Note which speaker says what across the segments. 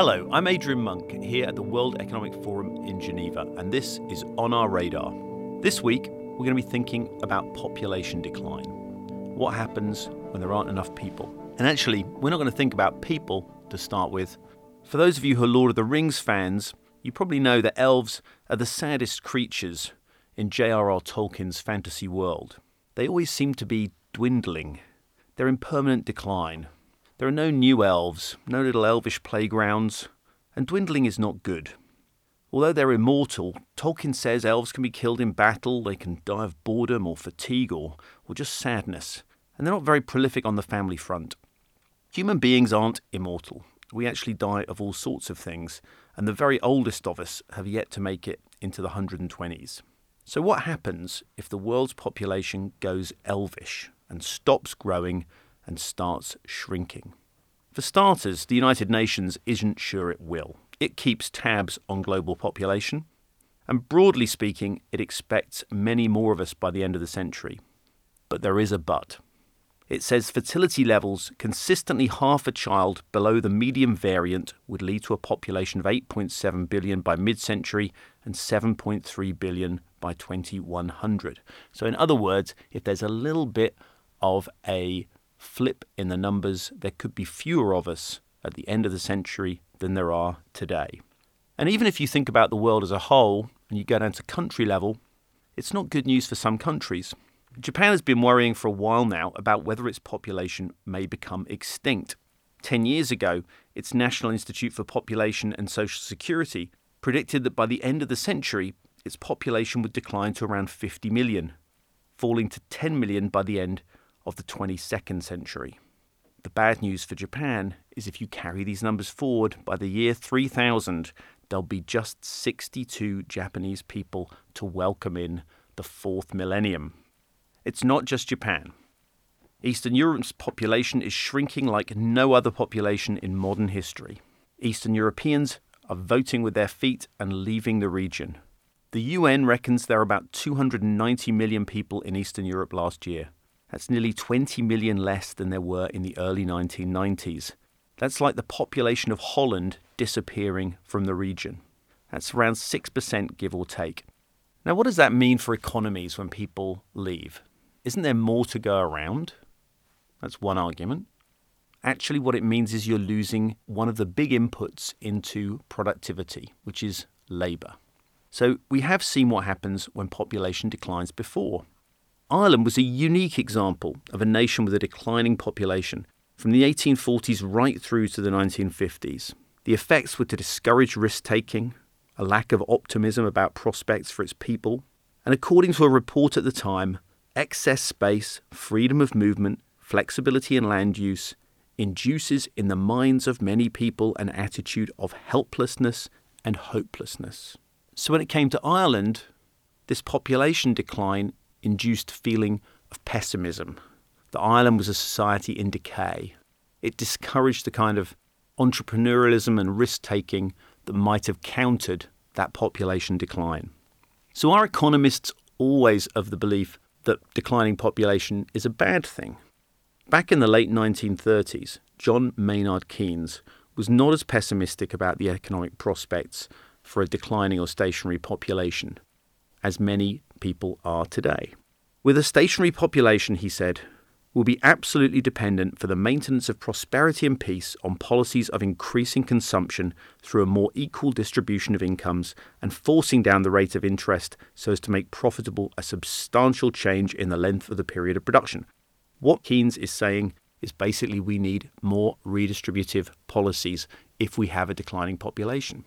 Speaker 1: Hello, I'm Adrian Monck here at the World Economic Forum in Geneva, and this is On Our Radar. This week, we're going to be thinking about population decline. What happens when there aren't enough people? And actually, we're not going to think about people to start with. For those of you who are Lord of the Rings fans, you probably know that elves are the saddest creatures in J.R.R. Tolkien's fantasy world. They always seem to be dwindling, they're in permanent decline. There are no new elves, no little elvish playgrounds, and dwindling is not good. Although they're immortal, Tolkien says elves can be killed in battle, they can die of boredom or fatigue or, or just sadness, and they're not very prolific on the family front. Human beings aren't immortal. We actually die of all sorts of things, and the very oldest of us have yet to make it into the 120s. So, what happens if the world's population goes elvish and stops growing and starts shrinking. For starters, the United Nations isn't sure it will. It keeps tabs on global population, and broadly speaking, it expects many more of us by the end of the century. But there is a but. It says fertility levels consistently half a child below the median variant would lead to a population of 8.7 billion by mid century and 7.3 billion by 2100. So, in other words, if there's a little bit of a flip in the numbers, there could be fewer of us at the end of the century than there are today. And even if you think about the world as a whole and you go down to country level, it's not good news for some countries. Japan has been worrying for a while now about whether its population may become extinct. Ten years ago, its National Institute for Population and Social Security predicted that by the end of the century, its population would decline to around 50 million, falling to 10 million by the end of the 22nd century. The bad news for Japan is if you carry these numbers forward, by the year 3000, there'll be just 62 Japanese people to welcome in the fourth millennium. It's not just Japan. Eastern Europe's population is shrinking like no other population in modern history. Eastern Europeans are voting with their feet and leaving the region. The UN reckons there are about 290 million people in Eastern Europe last year. That's nearly 20 million less than there were in the early 1990s. That's like the population of Holland disappearing from the region. That's around 6%, give or take. Now, what does that mean for economies when people leave? Isn't there more to go around? That's one argument. Actually, what it means is you're losing one of the big inputs into productivity, which is labour. So, we have seen what happens when population declines before. Ireland was a unique example of a nation with a declining population from the 1840s right through to the 1950s. The effects were to discourage risk taking, a lack of optimism about prospects for its people, and according to a report at the time, excess space, freedom of movement, flexibility in land use induces in the minds of many people an attitude of helplessness and hopelessness. So when it came to Ireland, this population decline induced feeling of pessimism. The island was a society in decay. It discouraged the kind of entrepreneurialism and risk taking that might have countered that population decline. So, are economists always of the belief that declining population is a bad thing? Back in the late 1930s, John Maynard Keynes was not as pessimistic about the economic prospects for a declining or stationary population as many people are today. With a stationary population, he said, will be absolutely dependent for the maintenance of prosperity and peace on policies of increasing consumption through a more equal distribution of incomes and forcing down the rate of interest so as to make profitable a substantial change in the length of the period of production. What Keynes is saying is basically we need more redistributive policies if we have a declining population.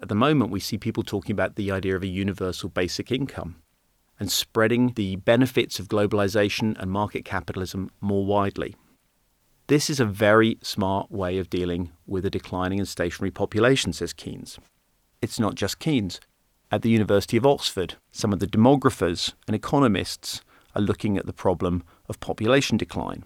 Speaker 1: At the moment, we see people talking about the idea of a universal basic income and spreading the benefits of globalization and market capitalism more widely. This is a very smart way of dealing with a declining and stationary population, says Keynes. It's not just Keynes. At the University of Oxford, some of the demographers and economists are looking at the problem of population decline.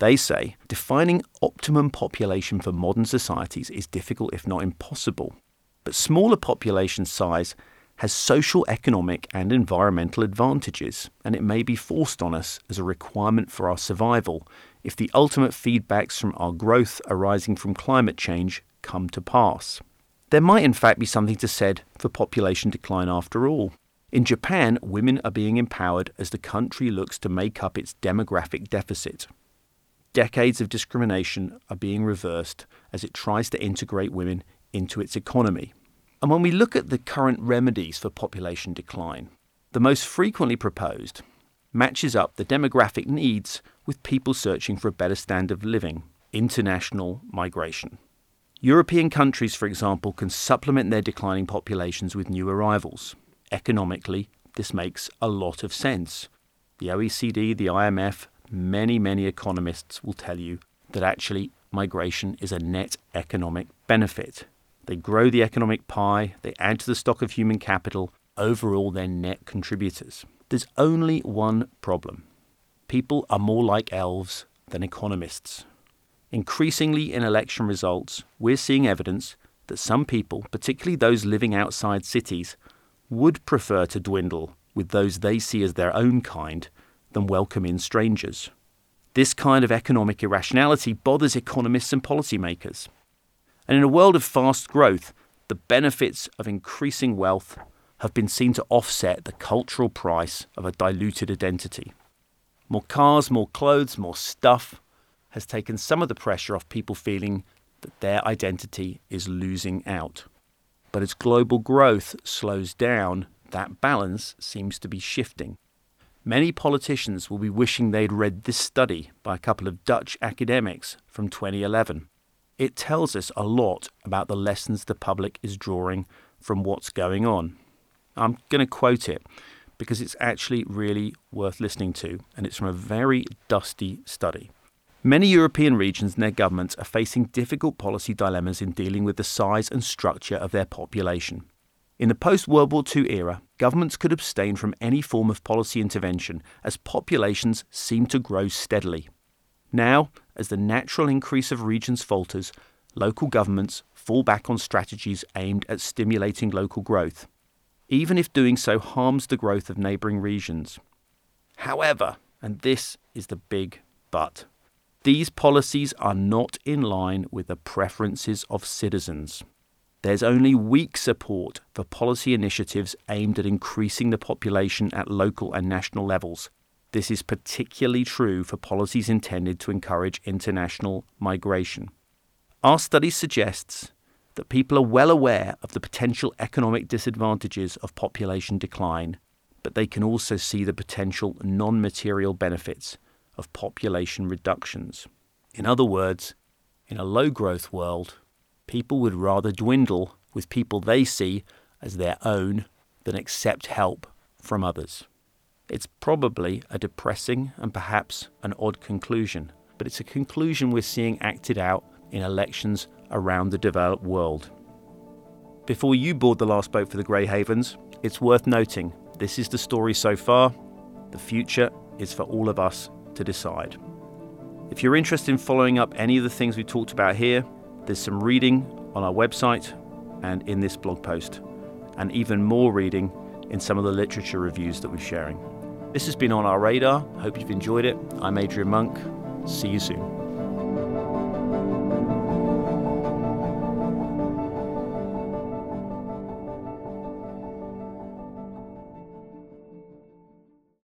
Speaker 1: They say defining optimum population for modern societies is difficult, if not impossible. But smaller population size has social, economic, and environmental advantages, and it may be forced on us as a requirement for our survival if the ultimate feedbacks from our growth arising from climate change come to pass. There might, in fact, be something to said for population decline after all. In Japan, women are being empowered as the country looks to make up its demographic deficit. Decades of discrimination are being reversed as it tries to integrate women into its economy. And when we look at the current remedies for population decline, the most frequently proposed matches up the demographic needs with people searching for a better standard of living, international migration. European countries, for example, can supplement their declining populations with new arrivals. Economically, this makes a lot of sense. The OECD, the IMF, many, many economists will tell you that actually migration is a net economic benefit. They grow the economic pie, they add to the stock of human capital, overall, they're net contributors. There's only one problem people are more like elves than economists. Increasingly in election results, we're seeing evidence that some people, particularly those living outside cities, would prefer to dwindle with those they see as their own kind than welcome in strangers. This kind of economic irrationality bothers economists and policymakers. And in a world of fast growth, the benefits of increasing wealth have been seen to offset the cultural price of a diluted identity. More cars, more clothes, more stuff has taken some of the pressure off people feeling that their identity is losing out. But as global growth slows down, that balance seems to be shifting. Many politicians will be wishing they'd read this study by a couple of Dutch academics from 2011. It tells us a lot about the lessons the public is drawing from what's going on. I'm going to quote it because it's actually really worth listening to, and it's from a very dusty study. Many European regions and their governments are facing difficult policy dilemmas in dealing with the size and structure of their population. In the post World War II era, governments could abstain from any form of policy intervention as populations seemed to grow steadily. Now, as the natural increase of regions falters, local governments fall back on strategies aimed at stimulating local growth, even if doing so harms the growth of neighbouring regions. However, and this is the big but, these policies are not in line with the preferences of citizens. There's only weak support for policy initiatives aimed at increasing the population at local and national levels, this is particularly true for policies intended to encourage international migration. Our study suggests that people are well aware of the potential economic disadvantages of population decline, but they can also see the potential non material benefits of population reductions. In other words, in a low growth world, people would rather dwindle with people they see as their own than accept help from others. It's probably a depressing and perhaps an odd conclusion, but it's a conclusion we're seeing acted out in elections around the developed world. Before you board the last boat for the Grey Havens, it's worth noting this is the story so far. The future is for all of us to decide. If you're interested in following up any of the things we talked about here, there's some reading on our website and in this blog post, and even more reading in some of the literature reviews that we're sharing. This has been on our radar. Hope you've enjoyed it. I'm Adrian Monck. See you soon.